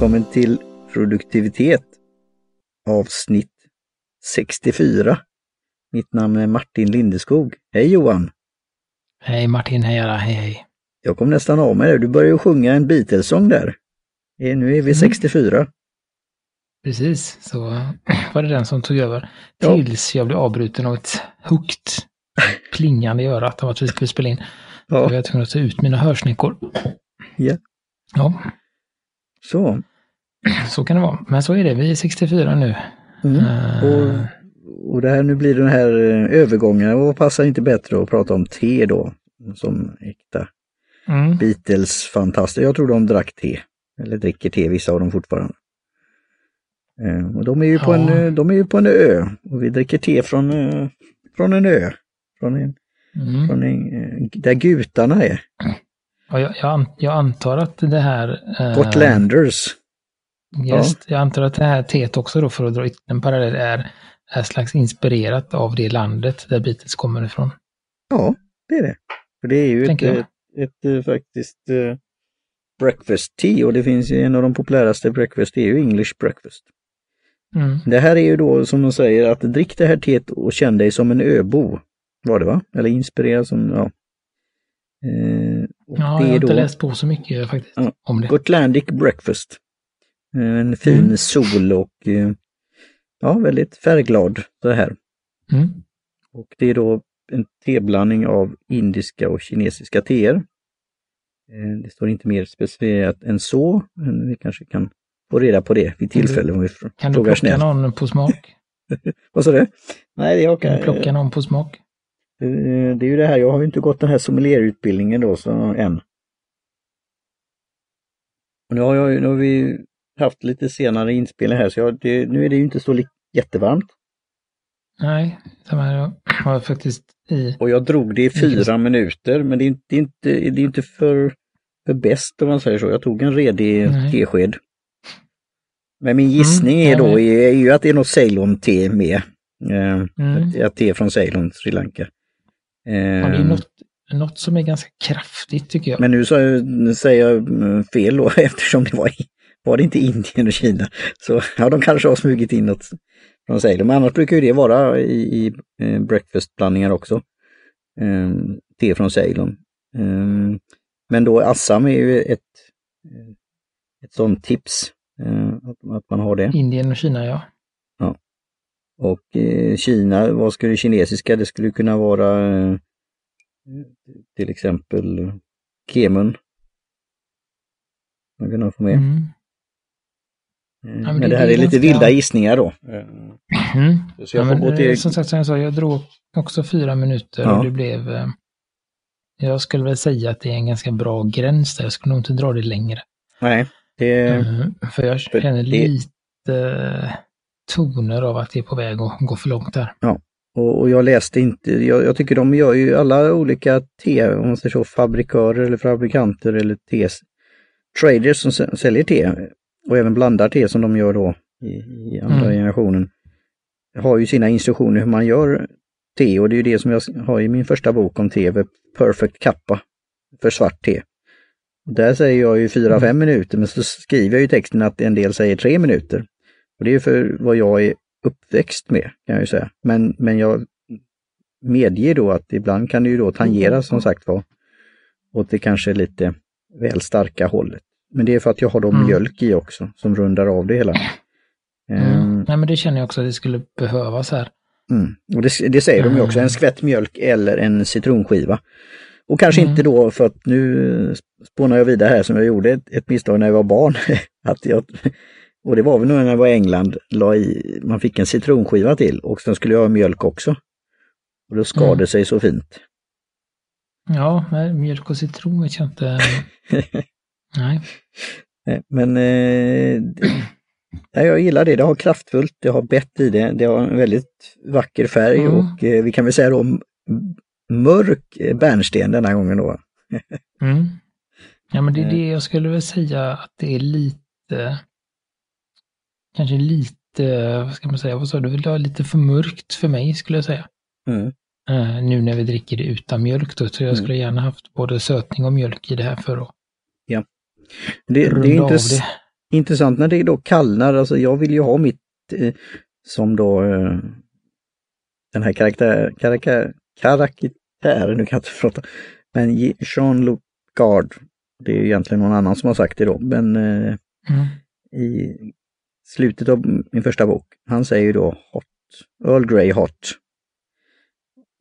välkommen till produktivitet avsnitt 64. Mitt namn är Martin Lindeskog. Hej Johan! Hej Martin, hej alla, hej hej. Jag kom nästan av mig där. Du började ju sjunga en Beatles-sång där. Eh, Nu är vi 64. Precis, så var det den som tog över. Ja. Tills jag blev avbruten av ett högt plingande i örat av att vi skulle spela in. Var Ja, jag tvungen att ta ut mina hörsnäckor. Ja. Ja, så. så kan det vara. Men så är det, vi är 64 nu. Mm. Eh, Och, och det här, nu blir den här eh, övergången och passar inte bättre att prata om te då. Som äkta mm, Beatles-fantaster. Jag tror de drack te. Eller dricker te, vissa av dem fortfarande. Eh, Och de är ju på, Ja. en, de är ju på en ö. Och vi dricker te från, från en ö. Från en, mm. från en, där gutarna är. Och jag, jag, jag antar att det här... eh, Gotlanders. Just, Jag antar att det här teet också då, för att dra yt- en parallell, är, är slags inspirerat av det landet där Beatles kommer ifrån. Ja, det är det. För det är ju ett, jag. ett, ett, eh, faktiskt eh, breakfast tea och det finns ju en av de populäraste breakfast, det är ju English breakfast. Mm. Det här är ju då som de säger att drick det här teet och känn dig som en öbo. Var det va? Eller inspirerad som, ja. Eh, och Ja, det jag har är inte då läst på så mycket faktiskt Ja. om det. Gotlandic breakfast. Eh, En fin Mm. sol och eh, ja, väldigt färgglad så här. Mm. Och det är då en teblandning av indiska och kinesiska teer. Eh, Det står inte mer specificerat än så, men vi kanske kan få reda på det vid Kan tillfälle om vi fr- Kan du frågar plocka snällt. någon på smak? Vad sa du? Nej, jag Kan kan, du plocka någon på smak? Det är ju det här, jag har ju inte gått den här sommelierutbildningen då så, än. Och nu har, jag, ju- nu har vi haft lite senare inspelning här så jag, det, nu är det ju inte så jättevarmt. Nej. Jag har faktiskt i... Och jag drog det i fyra minuter men det är inte, det är inte, det är inte för, för bäst om man säger så. Jag tog en redig Nej. tesked. Men min gissning Mm, är då är, är ju att det är något Ceylon-te med. Eh, Mm. ett te från Ceylon, Sri Lanka. Eh, Ja, det är något, något som är ganska kraftigt tycker jag. Men nu, så, säger jag mm, fel då eftersom det var, i- var det inte Indien och Kina. Så ja, de kanske har smugit in något från Ceylon. Men annars brukar ju det vara i, i eh, breakfastblandningar också. Eh, te från Ceylon. Eh, men då Assam är ju ett, eh, ett sånt tips. Eh, att, att man har det. Indien och Kina, ja. Och eh, Kina, vad skulle kinesiska? Det skulle kunna vara till exempel Kemun. Man kunna få med. Mm. Eh, men men, det- det här är är lite vilda gissningar då. Mm. Så jag Ja, får men, gå till... Som sagt, som jag sa, jag drog också fyra minuter Ja. och det blev... eh, Jag skulle väl säga att det är en ganska bra gräns där. Jag skulle nog inte dra det längre. Nej, det... Mm, för jag känner det- lite toner av att det är på väg att gå för långt där. Och, och jag läste inte, jag, jag tycker de gör ju alla olika te, om man säger så, fabrikörer eller fabrikanter eller te, traders som sä- säljer te och även blandar te som de gör då i, i andra Mm. generationen. Har ju sina instruktioner hur man gör te och det är ju det som jag har i min första bok om te, Perfect Kappa, för svart te. Där säger jag ju 4-5 minuter men så skriver jag ju i texten att en del säger 3 minuter. Och det är för vad jag är uppväxt med kan jag ju säga. Men, men jag medger då att ibland kan det ju då tangera som sagt var åt det kanske lite väl starka hållet. Men det är för att jag har då Mm. mjölk i också som rundar av det hela. Mm. Ehm, Nej, men det känner jag också att det skulle behövas här. Mm. Och det, det säger de ju också, en skvätt mjölk eller en citronskiva. Och kanske Mm. inte då, för att nu spånar jag vidare här som jag gjorde ett, ett misstag när jag var barn. att jag, och det var väl när jag var i England, la i, man fick en citronskiva till och sen skulle jag ha mjölk också. Och då skar Mm. det sig så fint. Ja, mjölk och citron vet jag inte. Nej. Eh, Men eh, jag gillar det, det har kraftfullt, det har bett i det, det har en väldigt vacker färg Mm. och eh, vi kan väl säga då mörk eh, bärnsten denna gången då. Mm. Ja, men det är Eh. det jag skulle väl säga att det är lite, kanske lite, vad ska man säga, vad sa du, det var lite för mörkt för mig skulle jag säga. Mm. Eh, nu när vi dricker det utan mjölk då, så jag Mm. skulle gärna haft både sötning och mjölk i det här för att Det, det, är intress- det. intressant när det då kallnar, alltså jag vill ju ha mitt eh, som då eh, den här karaktär, karaktär, karaktären, nu kan jag inte prata, men Jean-Luc Gard, det är egentligen någon annan som har sagt det då, men eh, Mm. i slutet av min första bok, han säger ju då hot, Earl Grey hot.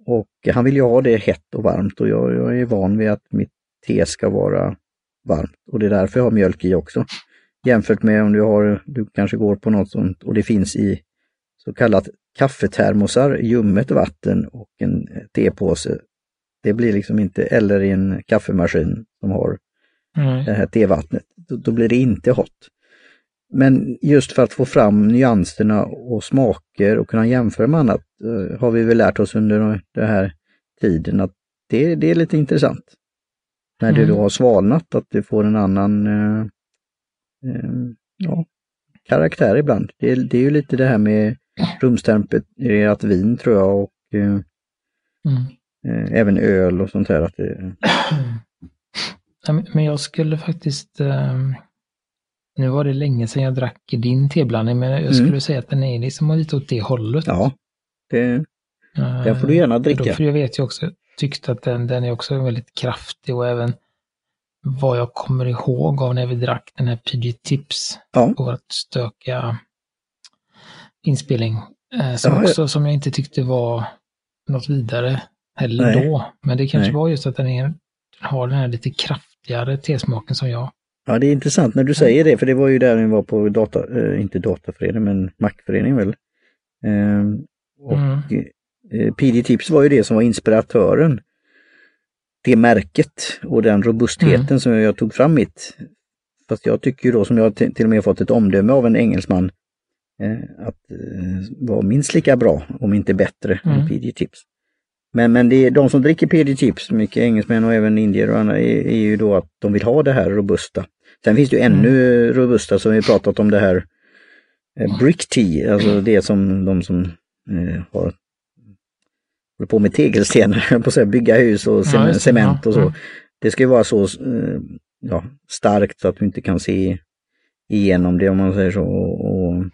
Och han vill ju ha det hett och varmt och jag, jag är van vid att mitt te ska vara varmt och det är därför jag har mjölk i också. Jämfört med om du har, du kanske går på något sånt och det finns i så kallat kaffetermosar, ljummet vatten och en tepåse. Det blir liksom inte, eller i en kaffemaskin som har Nej. det här tevattnet. Då, då blir det inte hot. Men just för att få fram nyanserna och smaker och kunna jämföra med annat eh, har vi väl lärt oss under den här tiden att det, det är lite intressant. När det Mm. då har svalnat att det får en annan eh, eh, ja, karaktär ibland. Det, är- det är ju lite det här med rumstempererat vin tror jag och eh, Mm. eh, även öl och sånt här. Att det, men- jag skulle faktiskt, ehm, nu var det länge sedan jag drack din teblandning, men jag Mm. skulle säga att den är liksom lite åt det hållet. ja, det, Eh, den får du gärna för då- dricka. För jag vet ju också, tyckte att den, den är också väldigt kraftig och även vad jag kommer ihåg av när vi drack den här PG Tips Ja. på vårt stökiga inspelning. Eh, som Ja, också, som jag inte tyckte var något vidare heller Nej. då. Men det kanske Nej. var just att den, är, den har den här lite kraftigare tesmaken som jag. Ja, det är intressant när du säger det, för det var ju där vi var på data, eh, inte dataförening, men Macförening väl. Ehm, och Mm. Eh, PD Tips var ju det som var inspiratören. Det märket och den robustheten Mm. som jag tog fram mitt. Fast jag tycker ju då, som jag till och med fått ett omdöme av en engelsman, eh, att eh, vara minst lika bra, om inte bättre, än Mm. PD Tips. Men, men det är, de som dricker PD Tips, mycket engelsmän och även indier och andra, är, är ju då att de vill ha det här robusta. Sen finns det ju ännu robusta som vi pratat om det här eh, brick tea, alltså det som de som eh, har håller på med tegelstenar, på bygga hus och Ja, cement, det, cement ja. och så. Mm. Det ska ju vara så eh, ja, starkt så att du inte kan se igenom det om man säger så. Och,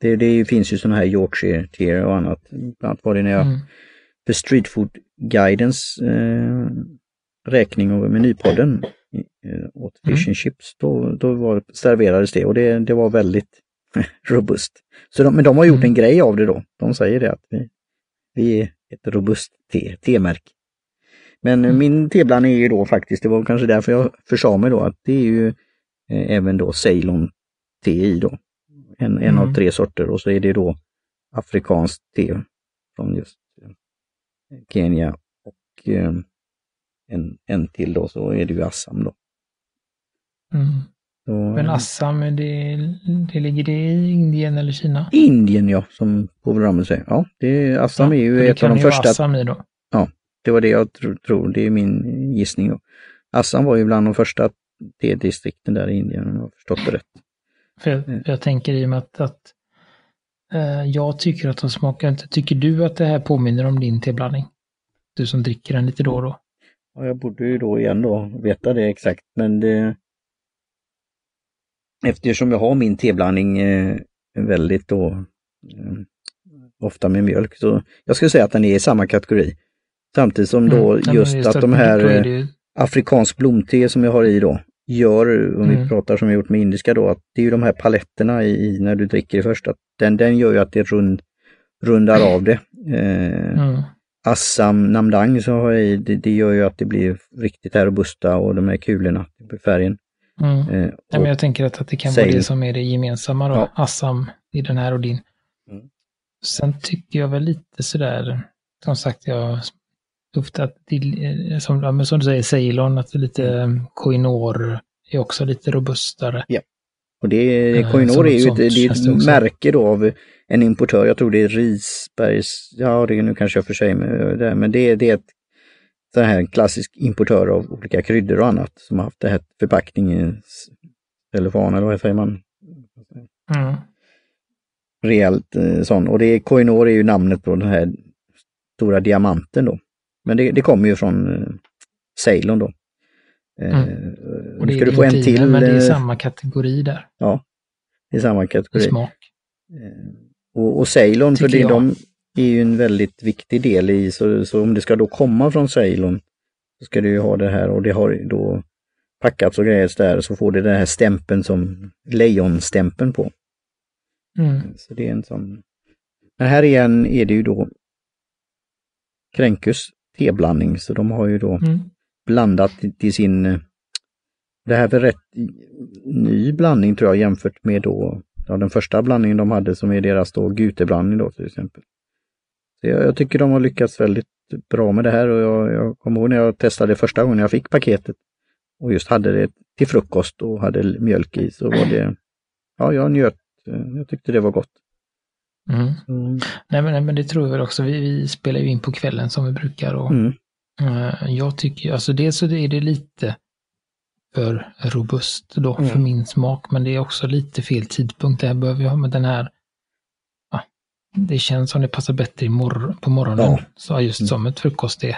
det, det finns ju sådana här Yorkshire teer och annat. Bland annat var det när jag Mm. för Street Food Guidens eh, räkning och menypodden eh, åt Mm. fish and chips, då, då var, serverades det och det, det var väldigt robust. Så de, men de har gjort Mm. en grej av det då. De säger det att vi, vi är ett robust te, temärke. Men Mm. min teblandning är ju då faktiskt, det var kanske därför jag försade mig då, att det är ju eh, även då Ceylon te i då. En, en av Mm. tre sorter och så är det då afrikanskt te från just eh, Kenya och eh, en, en till då så är det ju Assam då. Mm. Så, Men Assam, det, det ligger det i Indien eller Kina? Indien ja, som programmet säger. Ja, det är, Assam är ju ett av de första. Assam i då. Det var det jag tro, tror, det är min gissning. Då. Assam var ju bland de första T-distrikten där i Indien om jag har förstått det rätt. För jag, för jag tänker i och med att, att eh, jag tycker att de smakar inte. Tycker du att det här påminner om din teblandning? Du som dricker den lite då och då. Ja, jag borde ju då igen då veta det exakt, men det... Eftersom jag har min teblandning eh, väldigt då eh, ofta med mjölk, så jag skulle säga att den är i samma kategori. Samtidigt som då Mm. Men just att de här eh, afrikansk blomte som jag har i då, gör, om vi Mm. pratar som vi gjort med indiska då, att det är ju de här paletterna i, när du dricker det först, att den, den gör ju att det rund, rundar av det. Eh, mm, Assam Namdang som har jag i, det, det gör ju att det blir riktigt här robusta och de här kulorna färgen. Mm. Eh, Nej, men jag tänker att, att det kan Säg- vara det som är det gemensamma då. Ja. Assam i den här och din. Mm. Sen tycker jag väl lite sådär, som sagt, jag ofta att eh, som, ja, som du säger, Ceylon, att det är lite Mm. eh, Koinor är också lite robustare. och det, Eh, Koinor är ju ett, det är ett märke då av en importör, jag tror det är Risbergs, ja det, nu kanske jag för sig med det, men det, det är ett sån här klassisk importör av olika kryddor och annat som har haft det här förpackningen, telefon eller vad säger man, Mm. rejält eh, sån. Och det är, Koinor är ju namnet på den här stora diamanten då. Men det, det kommer ju från eh, Ceylon då. Eh, Mm. Och nu det ska är du få en till. men det är eh, samma kategori där. Ja, i samma I kategori. smak. Eh, Och, och Ceylon, för Tycker det, jag. de är ju en väldigt viktig del i, så, så om det ska då komma från Ceylon så ska du ju ha det här och det har då packats och grejats där så får det den här stämpeln som lejonstämpeln på. Mm. Så det är en sån. Men här igen är det ju då Kränkus teblandning så de har ju då Mm. blandat till- sin... Det här är rätt ny blandning tror jag jämfört med då ja, den första blandningen de hade som är deras då guteblandning då till exempel. Jag, tycker de har lyckats väldigt bra med det här och jag, jag kommer ihåg när jag testade första gången jag fick paketet och just hade det till frukost och hade mjölk i så var det, ja jag njöt, eh, jag tyckte det var gott. Mm. Mm. Nej, men, nej, men det tror jag väl också. Vi, vi spelar ju in på kvällen som vi brukar och Mm. eh, jag tycker, alltså dels så är det lite för robust då Mm. för min smak, men det är också lite fel tidpunkt. Det här behöver jag ha med den här, det känns som det passar bättre i mor- på morgonen, Ja. så just Mm. som ett frukost det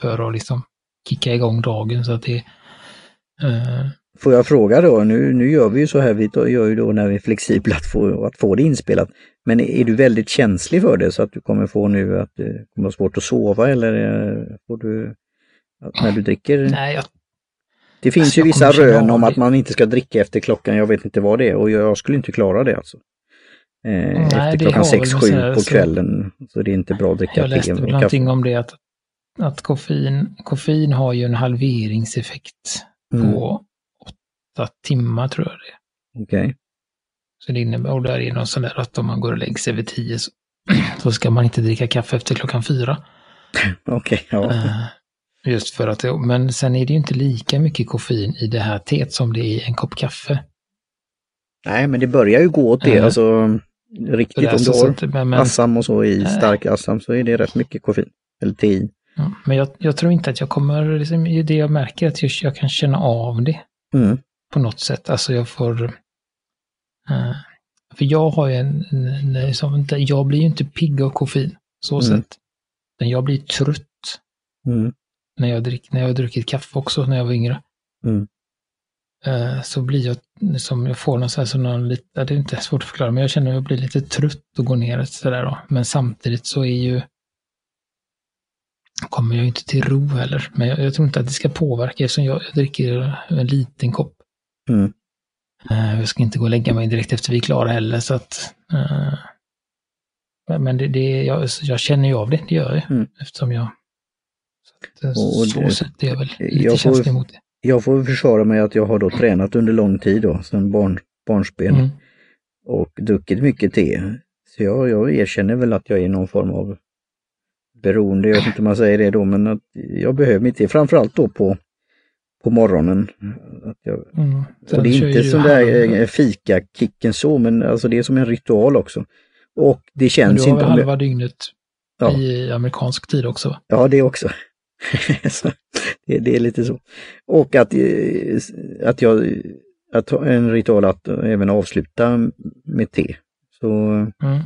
för att liksom kicka igång dagen så att det eh, Får jag fråga då, nu, nu gör vi ju så här, vi gör ju då när vi är flexibla att få, att få det inspelat. Men är du väldigt känslig för det så att du kommer få nu att det kommer vara svårt att sova eller eh, får du, när du dricker? nej, jag, Det finns Alltså, ju vissa rön om att man inte ska dricka efter klockan, jag vet inte vad det är och jag skulle inte klara det alltså. Eh, efter det klockan har väl med 6-7 så här, på kvällen så det är inte bra att dricka jag läste te väl och någonting om det att, att koffein, koffein har ju en halveringseffekt Mm, på åtta timmar tror jag det är. Okej, Så det innebär, och där är någon sån där att om man går och lägger sig vid tio så, så ska man inte dricka kaffe efter klockan fyra. okej, ja. Eh, Just för att det, men sen är det ju inte lika mycket koffein i det här teet som det är i en kopp kaffe. Nej men det börjar ju gå åt det, Eh, alltså Så riktigt om du så har men, men, Assam och så i Nej. stark Assam så är det rätt mycket koffein. Eller te i. ja, men jag, jag tror inte att jag kommer, liksom, det jag märker är att jag, jag kan känna av det. Mm. på något sätt. Alltså jag får... eh, för jag har ju en... en, en som, jag blir ju inte pigg av koffein, så Mm. sätt. Men jag blir trött Mm. när jag, drick, när jag har druckit kaffe också när jag var yngre. Mm. Eh, så blir jag, som jag får någon så här, så någon det är inte svårt att förklara, men jag känner att jag blir lite trött och går ner sådär då. Men samtidigt så är ju kommer jag inte till ro heller. Men jag, jag tror inte att det ska påverka eftersom jag, jag dricker en liten kopp. Mm. Eh, Jag ska inte gå och lägga mig direkt efter vi är klara heller så att... eh, men- det, det, jag, jag känner ju av det, det gör jag. Mm. Eftersom jag... Så, att, eh, Och så det- är jag väl jag lite får- känslig mot det. Jag får försvara mig att jag har då tränat under lång tid då, sedan barn, barnsben Mm. och druckit mycket te. Så jag, jag erkänner väl att jag är någon form av beroende, jag vet inte om man säger det då, men att jag behöver mitt te, framförallt då på, på morgonen. Att jag, Mm. och det är inte sån där eh, fika-kicken så, men alltså det är som en ritual också. Och det känns du har inte väl jag, halva dygnet Ja. i amerikansk tid också? va? Ja, det också. så, det, det är lite så. Och att, eh, att jag, att ha en ritual att även avsluta med te. Så, Mm.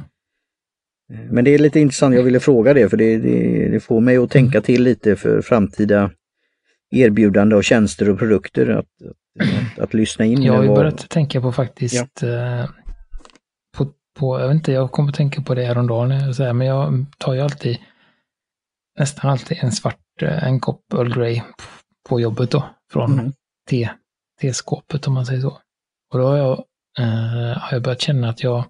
eh, men det är lite intressant, jag ville fråga det för det, det, det får mig att tänka till lite för framtida erbjudande av tjänster och produkter. Att, att, att, lyssna in. Jag har ju börjat tänka på faktiskt, eh, på, på, jag vet inte, jag kommer att tänka på det häromdagen, så här, men jag tar ju alltid, nästan alltid en svart, en kopp Earl Grey på jobbet då, från Mm. te, teskåpet om man säger så. Och då har jag, eh, har jag börjat känna att jag,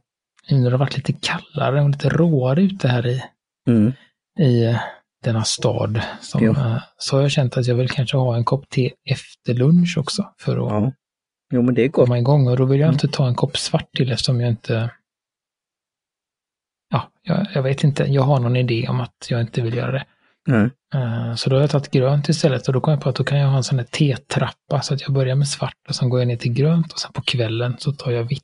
nu när det har varit lite kallare och lite råare ute här i, Mm. i eh, denna stad, som, eh, så har jag känt att jag vill kanske ha en kopp te efter lunch också, för att Ja. Jo men det är gott. komma igång och då vill jag Mm. alltid ta en kopp svart till eftersom jag inte... Ja, jag, jag vet inte. Jag har någon idé om att jag inte vill göra det. Nej. Eh, Så då har jag tagit grönt istället och då kom jag på att då kan jag ha en sån här tetrappa så att jag börjar med svart och sen går jag ner till grönt och sen på kvällen så tar jag vitt.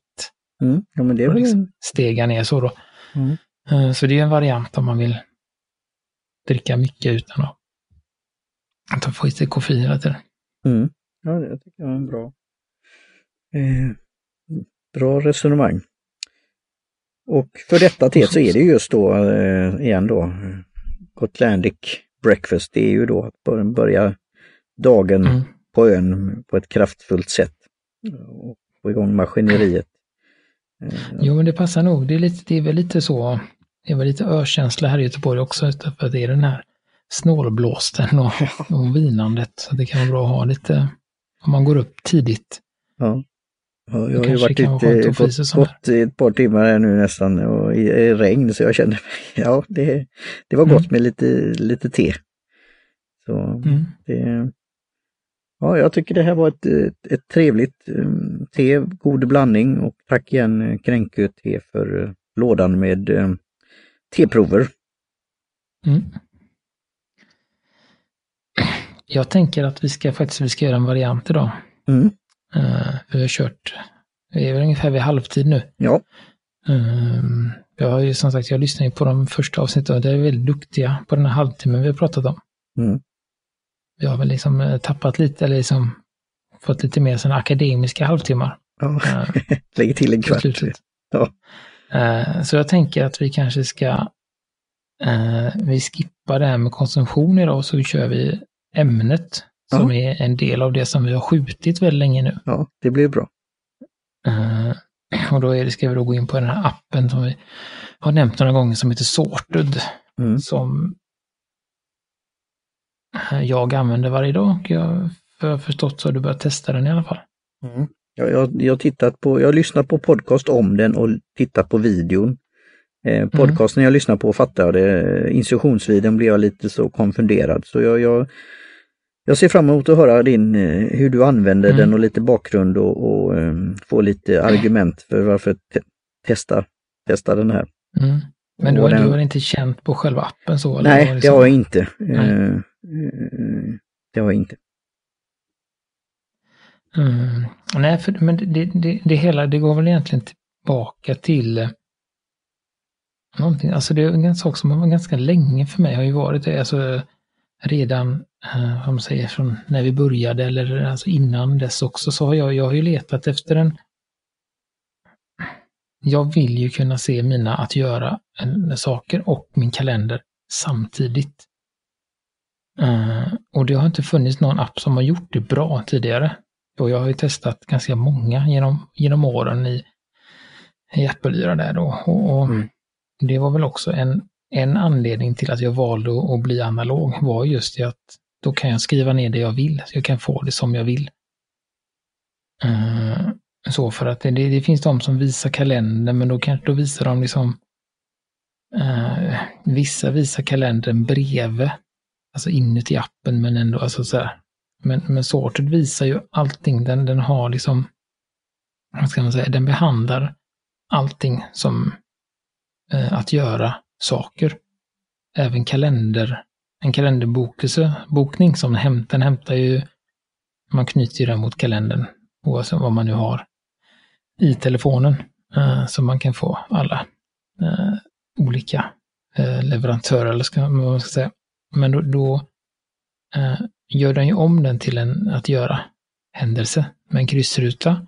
Mm. Ja men det är Och liksom stegar ner så då. Mm. Eh, Så det är en variant om man vill dricka mycket utan att att få i sig koffein hela tiden. Mm. Ja, det tycker jag är en bra, eh, bra resonemang. Och för detta te så är det just då, eh, igen då, Gotlandic breakfast, det är ju då att bör- börja dagen Mm. på ön på ett kraftfullt sätt. Och få igång maskineriet. Jo, men det passar nog. Det är, lite, det är väl lite så, det är väl lite ökänsla här i Göteborg också, för det är den här snålblåsten och, och vinandet. Så det kan vara bra att ha lite, om man går upp tidigt. Ja. Ja jag har ju varit ute, gått, gått i ett par timmar här nu nästan och i, i regn så jag kände, ja det, det var gott mm. med lite, lite te. Så mm. det, ja, jag tycker det här var ett, ett, ett trevligt um, te, god blandning och tack igen eh, Kränkö te för uh, lådan med uh, teprover. Mm. Jag tänker att vi ska faktiskt vi ska göra en variant idag. Mm. Uh, vi har kört, vi är väl ungefär vid halvtid nu. Ja. Uh, jag har ju som sagt, jag lyssnar ju på de första avsnitten och det är väldigt duktiga på den här halvtimmen vi har pratat om. Mm. Vi har väl liksom eh, tappat lite, eller liksom fått lite mer sådana akademiska halvtimmar. Ja, uh, lägger till en kvart. Ja. Uh, så jag tänker att vi kanske ska, vi skippar det här med konsumtion idag och så kör vi ämnet som ja. är en del av det som vi har skjutit väldigt länge nu. Ja, det blir bra. Uh, och då är det, ska vi då gå in på den här appen som vi har nämnt några gånger som heter Sorted. Mm. Som jag använder varje dag och jag har förstått så har du börjat testa den i alla fall. Mm. Ja, jag, jag, tittat på, jag har lyssnat på podcast om den och tittat på videon. Eh, podcasten mm. jag lyssnar på fattar jag det. Instruktionsvideon blev jag lite så konfunderad så jag, jag jag ser fram emot att höra din, eh, hur du använder mm. den och lite bakgrund och, och um, få lite argument för varför te testa, testa den här. Mm. Men du har, den... du har inte känt på själva appen så? Eller Nej, det, det har jag inte. Uh, det har jag inte. Mm. Nej, för, men det, det, det, hela, det går väl egentligen tillbaka till någonting, alltså det är en sak som har varit ganska länge för mig, har ju varit det, alltså redan, eh, om man säger från när vi började eller alltså innan dess också, så har jag, jag har ju letat efter en jag vill ju kunna se mina att göra saker och min kalender samtidigt. Uh, och det har inte funnits någon app som har gjort det bra tidigare. Och jag har ju testat ganska många genom, genom åren i, i Apple-yra där då. Och, och mm. det var väl också en en anledning till att jag valde att bli analog var just det att då kan jag skriva ner det jag vill. Så jag kan få det som jag vill. Uh, så för att det, det, finns de som visar kalendern, men då kan, då visar de liksom uh, Vissa visar kalendern bredvid, alltså inuti appen, men ändå alltså så här. Men, men Sorted visar ju allting, den, den har liksom, vad ska man säga, den behandlar allting som uh, att göra saker. Även kalender, en kalenderbokning som hämt, den hämtar ju, man knyter ju den mot kalendern oavsett vad man nu har i telefonen. Eh, så man kan få alla eh, olika eh, leverantörer, eller ska, vad man ska säga. Men då, då gör den ju om den till en att göra händelse med en kryssruta.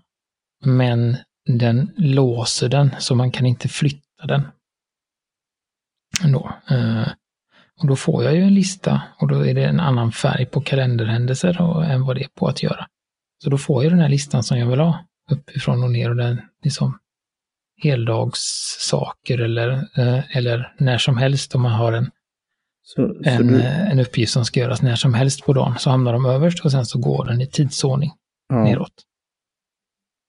Men den låser den så man kan inte flytta den Ändå. Eh, och då får jag ju en lista och då är det en annan färg på kalenderhändelser och, än vad det är på att göra. Så då får jag den här listan som jag vill ha uppifrån och ner och den liksom heldagssaker eller, eh, eller när som helst om man har en, så, en, så du... en uppgift som ska göras när som helst på dagen så hamnar de överst och sen så går den i tidsordning ja. neråt.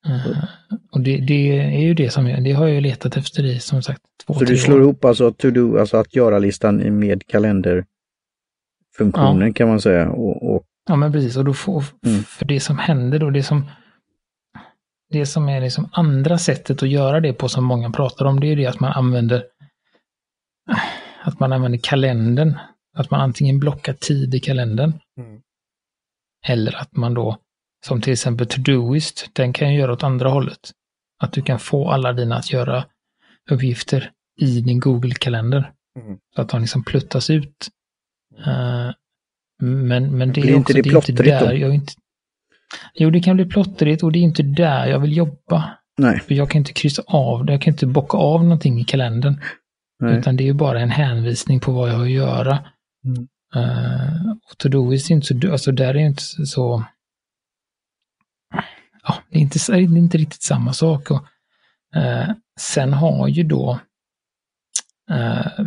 Uh, och det, det, är ju det som jag, det har jag letat efter i som sagt två, Så du slår år. ihop alltså to-do, alltså att göra-listan med kalenderfunktionen ja. kan man säga. Och, och... Ja men precis, och då får, mm. för det som händer då, det som det som är liksom andra sättet att göra det på som många pratar om, det är det att man använder att man använder kalendern. Att man antingen blockar tid i kalendern. Mm. Eller att man då som till exempel Todoist, den kan ju göra åt andra hållet. Att du kan få alla dina att göra uppgifter i din Google-kalender. Mm. Så att de liksom pluttas ut. Uh, men, men det Blir är också, inte det, det inte där jag inte... Jo, det kan bli plottrigt och det är inte där jag vill jobba. Nej. För jag kan inte kryssa av det, jag kan inte bocka av någonting i kalendern. Nej. Utan det är ju bara en hänvisning på vad jag har att göra. Mm. Uh, och Todoist är inte så, alltså där är inte så ja, det är inte, det är inte riktigt samma sak. Och, eh, sen har ju då eh,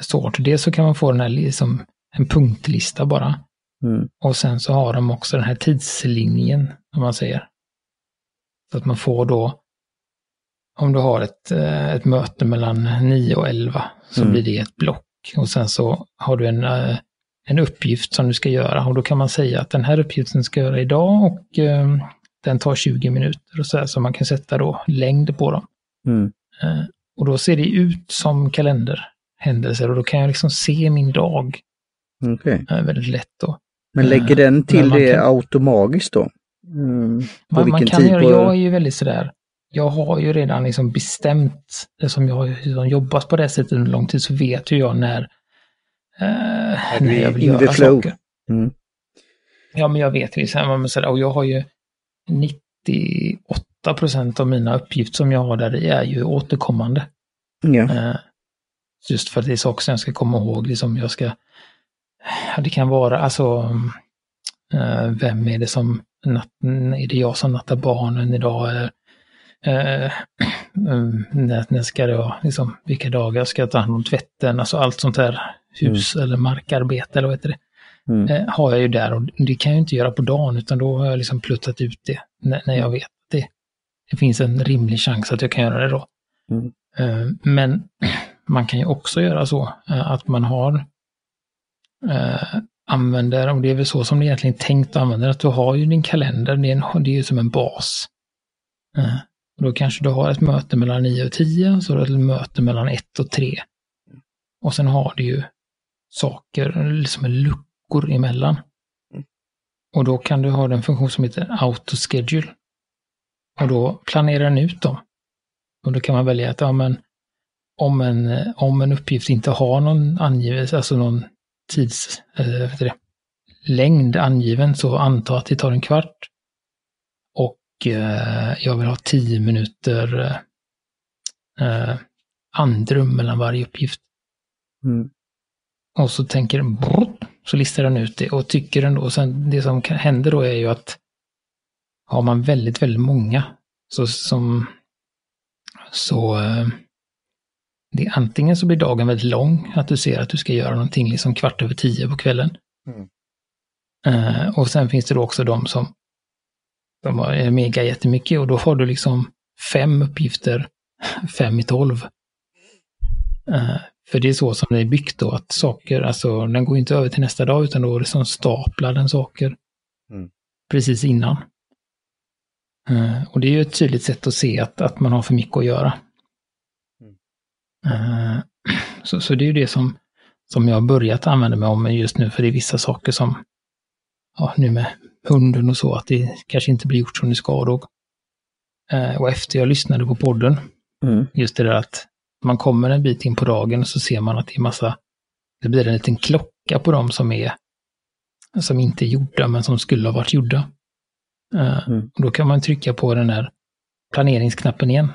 sort, dels så kan man få den här liksom, en punktlista bara. Mm. Och sen så har de också den här tidslinjen, om man säger. Så att man får då, om du har ett, eh, ett möte mellan 9 och 11, så Mm. blir det ett block. Och sen så har du en, eh, en uppgift som du ska göra. Och då kan man säga att den här uppgiften ska jag göra idag och eh, den tar 20 minuter och så här. Så man kan sätta då längd på dem. Mm. Eh, och då ser det ut som kalenderhändelser och då kan jag liksom se min dag Okej. eh, väldigt lätt då. Men lägger Eh, den till man det kan- automatiskt då? Mm. På Man, man vilken kan tid? göra, på... jag är ju väldigt sådär, jag har ju redan liksom bestämt, eftersom jag har jobbat på det sättet under lång tid så vet ju jag när, eh, är jag vill göra flow. saker. Mm. Ja, men jag vet ju sådär, och jag har ju 98 procent av mina uppgifter som jag har där i är ju återkommande. Ja. Eh, Just för att det är saker som jag ska komma ihåg, liksom jag ska... Ja, det kan vara, alltså... eh, Vem är det som... Natt, är det jag som nattar barnen idag? Eller, eh, när, när ska vara, liksom, vilka dagar ska jag ta hand om tvätten? Alltså allt sånt här hus eller markarbete eller vad heter det? Mm. eh, har jag ju där och det kan jag ju inte göra på dagen utan då har jag liksom pluttat ut det när, när jag vet att det, det finns en rimlig chans att jag kan göra det då. Mm. Eh, men man kan ju också göra så eh, att man har eh, använder, och det är väl så som det egentligen är tänkt att använda att du har ju din kalender, det är, en, det är ju som en bas. Eh, och då kanske du har ett möte mellan 9 och 10 och så har du ett möte mellan 1 och 3. Och sen har du ju saker, liksom luckor emellan. Mm. Och då kan du ha den funktion som heter autoschedule. Och då planerar den ut dem. Och då kan man välja att ja, men, om, en, om en uppgift inte har någon angivelse, alltså någon tids, eh, vad heter det, längd angiven, så anta att det tar en kvart. Och eh, jag vill ha tio minuter eh, andrum mellan varje uppgift. Mm. Och så tänker den, brrrt, så listar den ut det och tycker den då, och sen det som händer då är ju att har man väldigt, väldigt många så som så eh, det är antingen så blir dagen väldigt lång, att du ser att du ska göra någonting liksom kvart över tio på kvällen. Mm. Eh, och sen finns det då också de som de har mega jättemycket och då har du liksom fem uppgifter, fem i tolv. Eh, för det är så som det är byggt då, att saker, alltså den går inte över till nästa dag utan då är det som staplar den saker Mm. precis innan. Eh, och det är ju ett tydligt sätt att se att, att man har för mycket att göra. Mm. Eh, så, så det är ju det som, som jag har börjat använda mig om just nu, för det är vissa saker som, ja nu med hunden och så, att det kanske inte blir gjort som det ska då. Eh, och efter jag lyssnade på podden, Mm. just det där att man kommer en bit in på dagen och så ser man att det är massa, det blir en liten klocka på dem som är, som inte är gjorda men som skulle ha varit gjorda. Eh, Mm. då kan man trycka på den här planeringsknappen igen.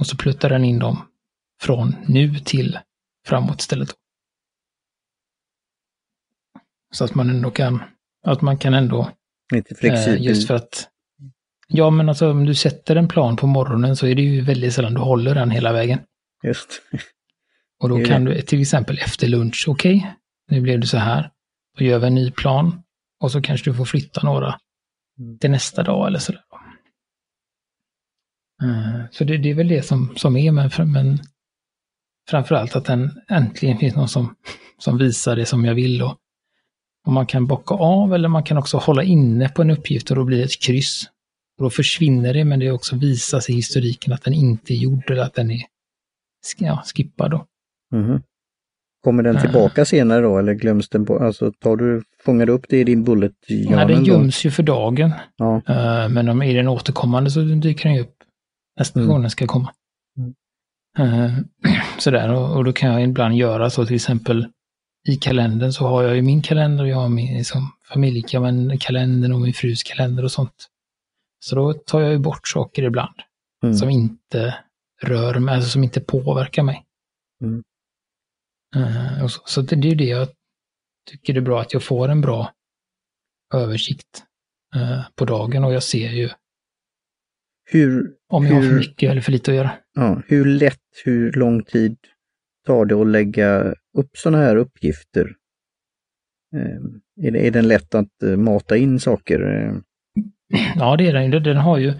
Och så pluttar den in dem från nu till framåt istället. Så att man ändå kan, att man kan ändå Lite Eh, flexibel. Just för att, ja men alltså om du sätter en plan på morgonen så är det ju väldigt sällan du håller den hela vägen. Just. Och då Det kan du till exempel efter lunch, okej, nu blev det så här, då gör vi en ny plan och så kanske du får flytta några Mm. till nästa dag eller sådär. Eh, Så det, det är väl det som, som är, men, men framförallt att den äntligen finns någon som, som visar det som jag vill. Och, och man kan bocka av eller man kan också hålla inne på en uppgift och då blir det ett kryss. Och då försvinner det, men det också visas i historiken att den inte är gjord eller att den är ja, skippad. Då. Mhm. Kommer den Eh. tillbaka senare då eller glöms den på, alltså tar du, fångar du upp det i din bullet Nej, den göms ju för dagen. Ja. Eh, Men om är den återkommande så dyker den ju upp nästa Mm. gång den ska komma. Mm. Eh, Sådär, och, och då kan jag ibland göra så till exempel i kalendern så har jag ju min kalender och jag har min liksom, familjekalendern och min frus kalender och sånt. Så då tar jag ju bort saker ibland Mm. som inte rör mig, alltså som inte påverkar mig. Mm. Och så så det, det är ju det jag tycker det är bra, att jag får en bra översikt eh, på dagen och jag ser ju hur, om jag hur, har för mycket eller för lite att göra. Ja, hur lätt, hur lång tid tar det att lägga upp sådana här uppgifter? Eh, är, det, är den lätt att eh, mata in saker? Eh, Ja, det är den. Den har ju,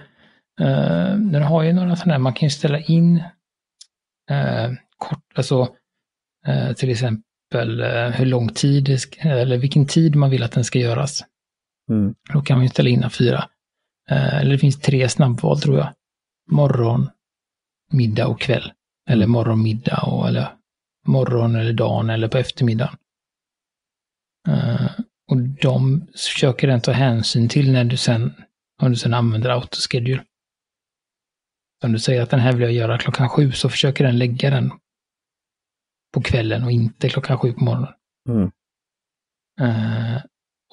eh, den har ju några sådana här, man kan ju ställa in eh, kort, alltså eh, till exempel hur lång tid, ska, eller vilken tid man vill att den ska göras. Mm. Då kan man ju ställa in fyra. Eller det finns tre snabbval tror jag. Morgon, middag och kväll. Eller morgon, middag och eller morgon eller dagen eller på eftermiddagen. Och de försöker den ta hänsyn till när du sen, om du sen använder autoschedule. Om du säger att den här vill jag göra klockan sju så försöker den lägga den på kvällen och inte klockan sju på morgonen. Mm. Eh,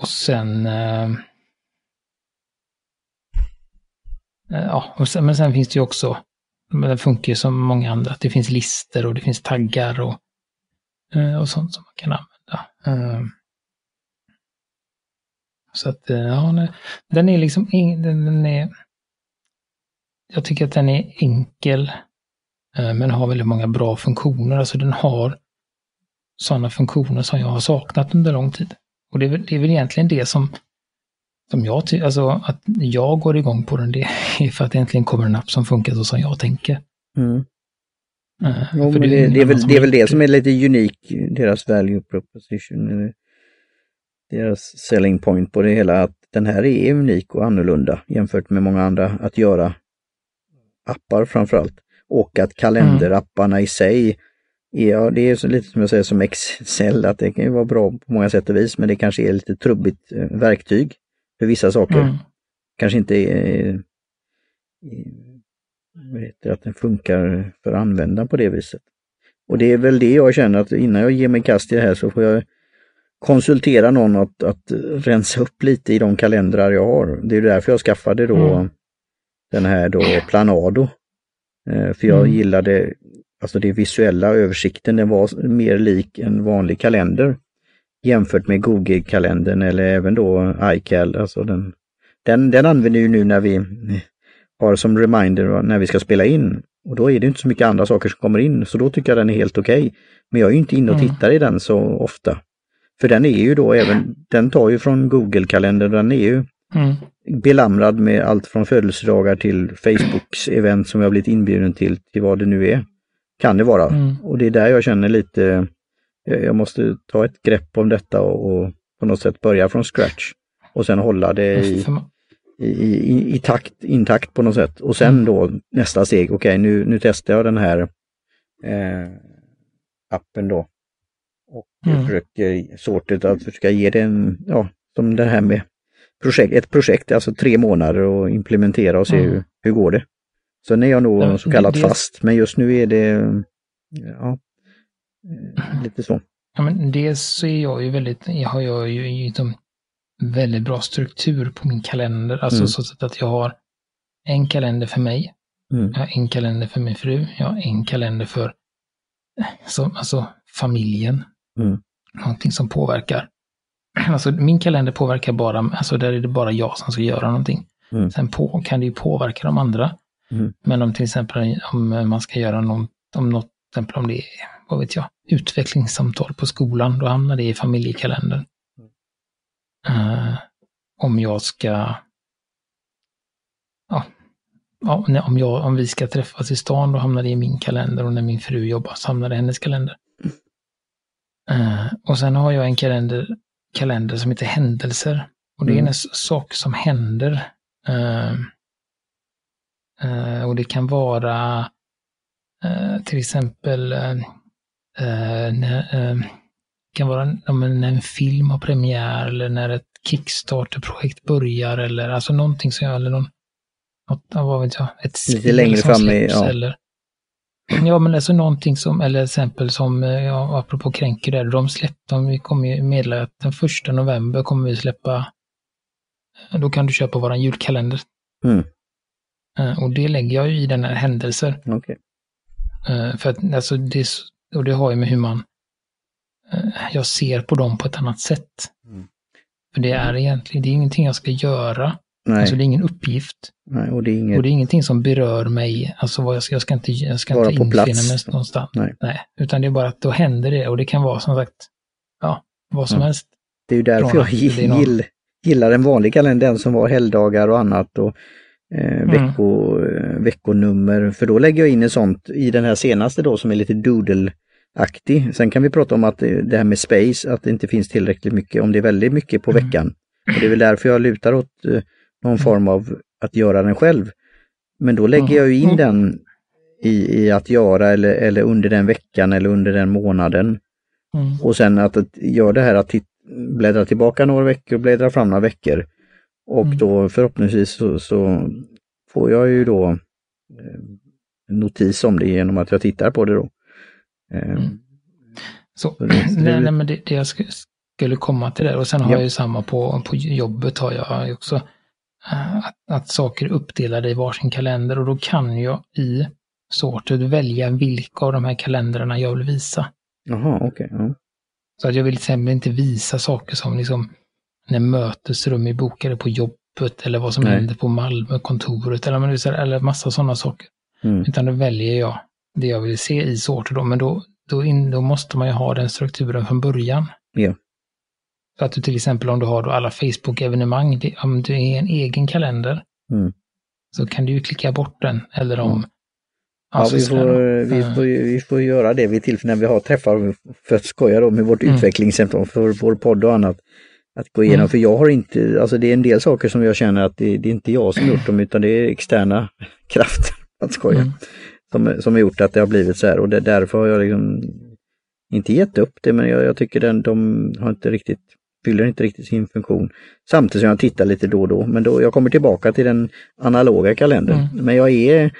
och sen... eh, ja, och sen, men sen finns det ju också, men det funkar ju som många andra, att det finns lister och det finns taggar och, eh, och sånt som man kan använda. Så att, ja, den är liksom, den är, jag tycker att den är enkel, eh, men har väldigt många bra funktioner. Alltså den har sådana funktioner som jag har saknat under lång tid. Och det är väl, det är väl egentligen det som, som jag tycker, alltså att jag går igång på den, det är för att det äntligen kommer en app som funkar så som jag tänker. Mm. Eh, Jo, för men är det, det, är väl, det är väl det som är lite unik, deras value proposition, deras selling point på det hela, att den här är unik och annorlunda jämfört med många andra att göra appar framförallt. Och att kalenderapparna i sig, är, ja, det är så lite som jag säger som Excel, att det kan ju vara bra på många sätt och vis, men det kanske är lite trubbigt eh, verktyg för vissa saker. Mm. Kanske inte är, är, vad heter att den funkar för användaren på det viset. Och det är väl det jag känner att innan jag ger mig kast i det här så får jag konsultera någon att, att rensa upp lite i de kalendrar jag har. Det är därför jag skaffade då Mm. Den här då Planado. Eh, För jag Mm. gillade, alltså det visuella översikten, den var mer lik en vanlig kalender jämfört med Google-kalendern eller även då iCal. Alltså den, den, den använder vi nu när vi har som reminder när vi ska spela in. Och då är det inte så mycket andra saker som kommer in, så då tycker jag den är helt okej. Men jag är ju inte inne och Mm. tittar i den så ofta. För den är ju då även, den tar ju från Google-kalendern, den är ju Mm. belamrad med allt från födelsedagar till Facebooks event som jag blivit inbjuden till, till vad det nu är. Kan det vara. Mm. Och det är där jag känner lite, eh, jag måste ta ett grepp om detta och, och på något sätt börja från scratch. Och sen hålla det i, i, i, i takt, intakt på något sätt. Och sen Mm. då nästa steg, okej nu, nu testar jag den här eh, appen då. Och Mm. försöker sortet att försöka ge den, ja, som det här med projekt, ett projekt, alltså tre månader och implementera och se Mm. hur, hur går det. Sen är jag nog Ja, så kallat det- fast, men just nu är det ja, eh, lite så. Ja, men dels så är jag ju väldigt, jag har jag ju liksom väldigt bra struktur på min kalender. Alltså Mm. så att jag har en kalender för mig, Mm. jag har en kalender för min fru, jag har en kalender för eh, så, alltså familjen. Mm. Någonting som påverkar. Alltså min kalender påverkar bara, alltså där är det bara jag som ska göra någonting. Mm. Sen på, kan det ju påverka de andra. Mm. Men om till exempel om man ska göra någon, om något, till exempel om det är, vad vet jag, utvecklingssamtal på skolan, då hamnar det i familjekalendern. Eh, om jag ska, ja, ja, om, jag, om vi ska träffas i stan, då hamnar det i min kalender och när min fru jobbar så hamnar det i hennes kalender. Eh, och sen har jag en kalender, kalender som heter händelser. Och det är Mm. en s- sak som händer. Eh, eh, och det kan vara eh, till exempel eh, eh, när, eh, det kan vara när en film har premiär eller när ett Kickstarter-projekt börjar eller alltså någonting som jag, eller någon, något, vad vet jag, ett Lite längre fram i- ja. eller Ja, men alltså någonting som, eller exempel som, eh, ja, apropå Kränker där, de släppte, de, vi kommer ju meddela att den första november kommer vi släppa, eh, då kan du köpa våran julkalender. Mm. Eh, Och det lägger jag ju i den här händelser. Okej. Eh, För att alltså det, och det har ju med hur man, jag ser på dem på ett annat sätt. Mm. För det är egentligen, det är ingenting jag ska göra. Nej, Alltså det är ingen uppgift. nej och det är inget... Och det är ingenting som berör mig. Alltså vad jag ska, jag ska inte, jag ska Vara inte infinna mig någonstans. Nej. Nej. Utan det är bara att då händer det och det kan vara som sagt, ja, vad som Ja. helst. Det är ju därför Från jag är någon- gill, gillar en vanlig kalender, den som var helgdagar och annat och eh, Mm. vecko, eh, veckonummer. För då lägger jag in ett sånt i den här senaste då som är lite doodle-aktig. Sen kan vi prata om att eh, det här med space, att det inte finns tillräckligt mycket, om det är väldigt mycket på Mm. veckan. Och det är väl därför jag lutar åt eh, någon form av att göra den själv. Men då lägger jag ju in Mm. den i, i att göra eller, eller under den veckan eller under den månaden. Mm. Och sen att, att göra det här att bläddra tillbaka några veckor och bläddra fram några veckor. Och Mm. då förhoppningsvis så, så får jag ju då eh, notis om det genom att jag tittar på det då. Eh, Mm. Så, Så det- nej, nej, men det, det jag sk- skulle komma till det. Och sen har Ja. jag ju samma på, på jobbet har jag också. Eh, Att, att saker är uppdelade i varsin kalender och då kan jag i sorted välja vilka av de här kalendrarna jag vill visa. Jaha, okej. ja. Så att jag vill till exempel inte visa saker som liksom när mötesrum är bokade på jobbet eller vad som Nej. händer på Malmökontoret eller, eller massa sådana saker. Mm. Utan då väljer jag det jag vill se i sorter då, men då, då, in, då måste man ju ha den strukturen från början. Ja. Så att du till exempel om du har då alla Facebook-evenemang, om du är en egen kalender, Mm. så kan du ju klicka bort den. Eller om... Ja, alltså vi, får, då. vi, Eh, får, vi får göra det vid tillfälle när vi har träffar för att skoja då med vårt Mm. utvecklingscentrum för vår podd och annat. Att gå igenom, Mm. för jag har inte, alltså det är en del saker som jag känner att det, det är inte jag som gjort dem utan det är externa krafter, att skoja, Mm. som, som har gjort att det har blivit så här och det, därför har jag liksom inte gett upp det men jag, jag tycker den, de har inte riktigt, fyller inte riktigt sin funktion. Samtidigt som jag tittar lite då och då, men då, jag kommer tillbaka till den analoga kalendern. Mm. Men jag är,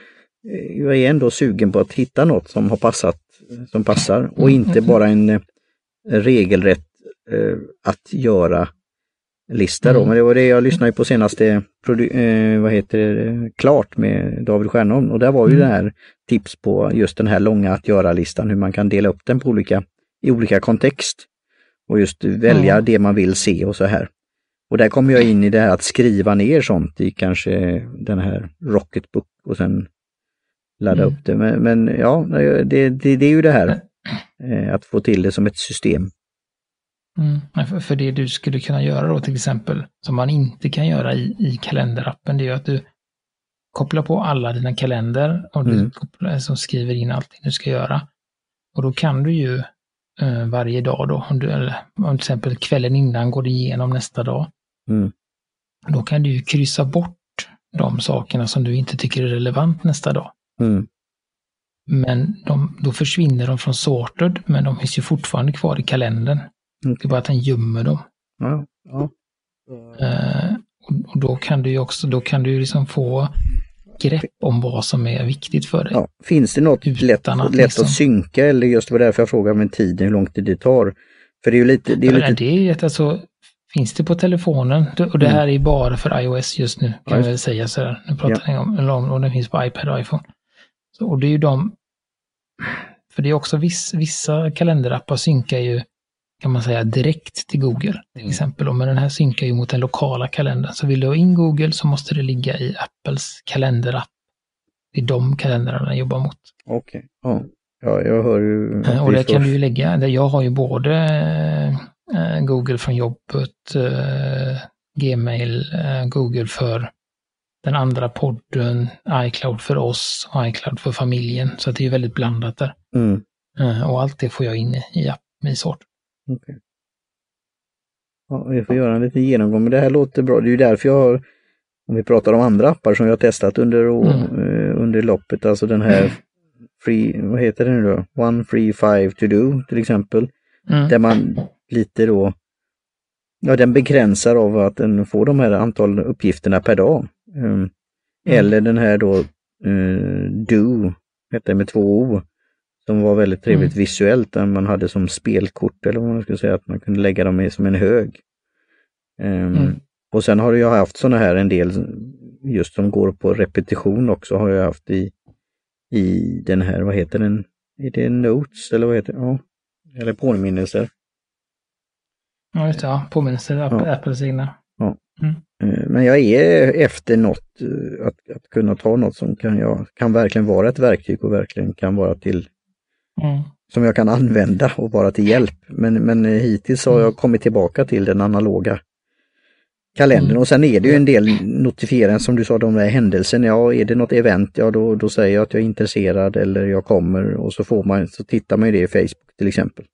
jag är ändå sugen på att hitta något som har passat, som passar och Mm, inte mm, bara en eh, regelrätt eh, att göra lista då. Mm. Men det var det jag lyssnade på senaste, produ- eh, vad heter det, Klart med David Stjernholm och där var ju Mm. det här tips på just den här långa att göra-listan, hur man kan dela upp den på olika, i olika kontext. Och just välja Mm. det man vill se och så här. Och där kommer jag in i det här att skriva ner sånt i kanske den här Rocketbook och sen ladda Mm. upp det. Men, men ja, det, det, det är ju det här eh, att få till det som ett system. Mm. För, för det du skulle kunna göra då till exempel, som man inte kan göra i, i kalenderappen, det är att du kopplar på alla dina kalender och du Mm. kopplar, som skriver in allting du ska göra. Och då kan du ju varje dag då, om du, eller om till exempel kvällen innan går du igenom nästa dag, Mm. då kan du kryssa bort de sakerna som du inte tycker är relevant nästa dag. Mm. Men de, då försvinner de från sorted, men de finns ju fortfarande kvar i kalendern. Mm. Det är bara att den gömmer dem. Ja, ja. Eh, och- då kan du ju också, då kan du liksom få grepp om vad som är viktigt för dig. Ja. Finns det något lätt, att lätt liksom- att synka eller just det var därför jag frågade med tiden, hur lång tid det tar? För det är ju lite, det är Det, lite det är ju alltså, finns det på telefonen, och det Mm. här är bara för iOS just nu, Ja, kan vi väl säga så här. Nu pratar ni om, om, och den finns på iPad och iPhone. Så, och det är ju de, för det är också viss, vissa kalenderappar synkar ju, kan man säga, direkt till Google. Till Mm. exempel, men den här synkar ju mot den lokala kalendern. Så vill du ha in Google så måste det ligga i Apples kalenderapp. Det är de kalendrarna den jobbar mot. Okej, ja. ja, jag hör ju... Eh, Och får- kan du ju lägga, där jag har ju både eh, Google från jobbet, eh, Gmail, Google för den andra podden, iCloud för oss och iCloud för familjen. Så det är väldigt blandat där. Mm, och allt det får jag in i, i i sort. Okej. Ja, vi får göra en liten genomgång, men det här låter bra. Det är ju därför jag har, om vi pratar om andra appar som jag har testat under, Mm. eh, under loppet, alltså den här Free, vad heter den nu då? One Free Five To Do till exempel. Mm. Där man lite då, ja den begränsar av att den får de här antal uppgifterna per dag. Um, Eller den här då uh, Do, hette det med två O, som var väldigt trevligt Mm. visuellt, där man hade som spelkort eller vad man ska säga, att man kunde lägga dem i som en hög. Um, Mm. Och sen har jag haft sådana här en del, just som går på repetition också, har jag haft i, i den här, vad heter den? Är det Notes eller vad heter det? Ja, eller påminnelser. Ja, just det. Ja, påminnelser, ja. Apples egna. Ja. Mm. Eh, men jag är efter något, eh, att, att kunna ta något som kan, jag, kan verkligen vara ett verktyg och verkligen kan vara till mm. som jag kan använda och vara till hjälp. Men, men hittills har jag mm. kommit tillbaka till den analoga kalendern mm. och sen är det ju en del notifieringar som du sa, de där händelserna. Ja, är det något event, ja då, då säger jag att jag är intresserad eller jag kommer och så får man, så tittar man ju det i Facebook till exempel.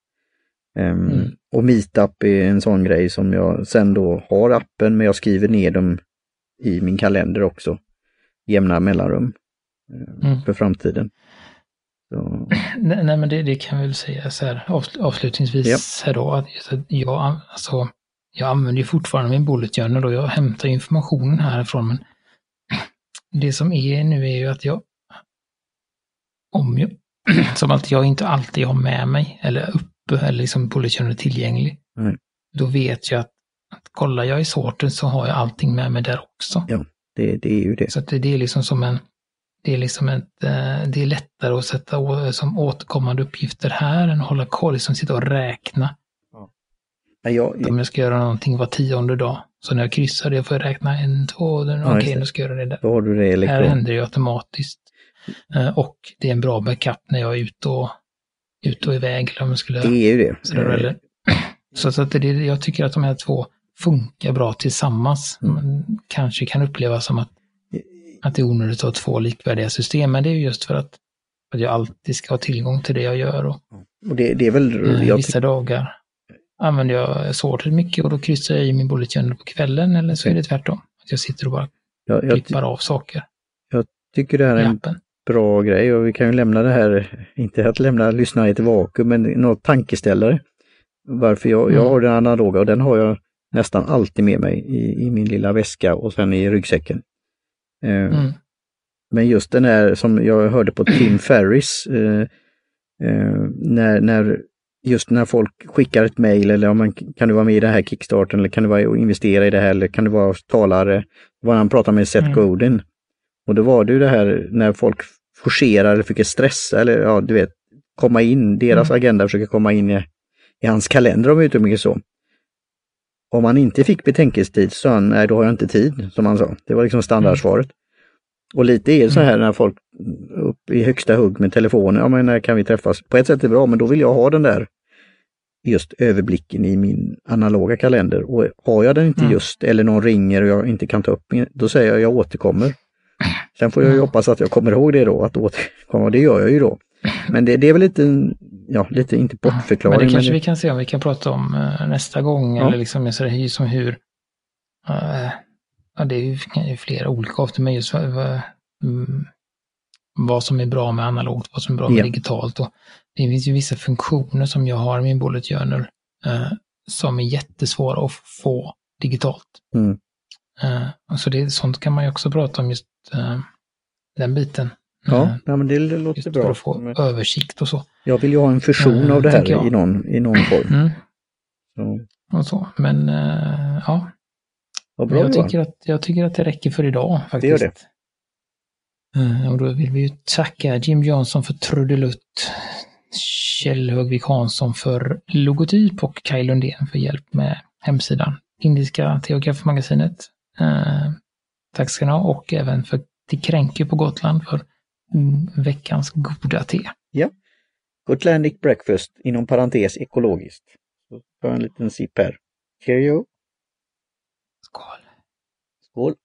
Um, mm. Och Meetup är en sån grej som jag sen då har appen men jag skriver ner dem i min kalender också. Jämna mellanrum uh, mm. för framtiden. Så. Nej, nej men det, det, kan vi väl säga så här avslutningsvis ja. här då att jag, alltså, jag använder ju fortfarande min bullet journal och jag hämtar informationen härifrån men det som är nu är ju att jag om jag, som att jag inte alltid har med mig eller upp eller liksom bullet tillgänglig. Mm. Då vet jag att, att kollar jag i sorten så har jag allting med mig där också. Ja, det, det är ju det. Så det, det, är liksom som en, det är liksom ett, eh, det är lättare att sätta som återkommande uppgifter här än att hålla koll, liksom sitta och räkna. Ja. Jag, jag... Om jag ska göra någonting var tionde dag. Så när jag kryssar det får jag räkna en, två, ja, okej okay, nu ska jag göra det där. Då har du det Här händer det automatiskt. Eh, och det är en bra backup när jag är ute och ut och iväg. Eller om man skulle, det är ju det. Så, eller, så, så att det, jag tycker att de här två funkar bra tillsammans. Mm. Man kanske kan uppleva som att, att det är onödigt att ha två likvärdiga system, men det är just för att, att jag alltid ska ha tillgång till det jag gör. Och, och det, det är väl... Eh, vissa dagar använder jag sorted mycket och då kryssar jag i min bullet journal på kvällen, eller så är det tvärtom. Att jag sitter och bara jag, jag klippar av saker. Jag tycker det här är en bra grej och vi kan ju lämna det här, inte att lämna lyssnarna i ett vakuum, men något tankeställare. Varför jag, mm. jag har den analoga och den har jag nästan alltid med mig i, i min lilla väska och sen i ryggsäcken. Eh, mm. Men just den här som jag hörde på Tim Ferris, eh, eh, när, när just när folk skickar ett mejl eller om man, kan du vara med i det här Kickstarten eller kan du vara och investera i det här eller kan du vara talare? Var han pratar med Seth mm. Godin. Och då var det ju det här när folk forcerar eller försöker stressa eller ja, du vet, komma in, deras mm. agenda försöker komma in i, i hans kalender om uttrycker mycket så. Om han inte fick betänketid så sa han, nej då har jag inte tid, som han sa. Det var liksom standardsvaret. Mm. Och lite är det så här när folk upp i högsta hugg med telefonen, ja men när kan vi träffas? På ett sätt är det bra, men då vill jag ha den där just överblicken i min analoga kalender. Och har jag den inte mm. just, eller någon ringer och jag inte kan ta upp, då säger jag jag återkommer. Sen får jag ju hoppas att jag kommer ihåg det då, att återkomma, och det gör jag ju då. Men det, det är väl lite, ja, lite inte bortförklaring. Men det kanske men det... vi kan se om vi kan prata om uh, nästa gång, ja. eller liksom så som hur, uh, ja det är ju flera olika ofta, men just uh, um, vad som är bra med analogt, vad som är bra med ja. digitalt. Och det finns ju vissa funktioner som jag har i min bullet journal uh, som är jättesvåra att få digitalt. Mm. Så det, sånt kan man ju också prata om, just den biten. Ja, uh, ja men det låter just bra. För att få men... översikt och så. Jag vill ju ha en fusion av det här i någon, i någon form. Mm. Så. Och så, men ja. Vad bra jag, tycker att, jag tycker att det räcker för idag faktiskt. Det gör det. Och då vill vi ju tacka Jim Johnson för trudelutt, Kjell Högvik Hansson för logotyp och Kaj Lundén för hjälp med hemsidan. Indiska Teografmagasinet Eh, tack ska ni ha och även för till Kränke på Gotland för veckans goda te. Ja. Gotlandic breakfast inom parentes ekologiskt. Så tar en liten sipp här. Cheerio! Skål! Skål!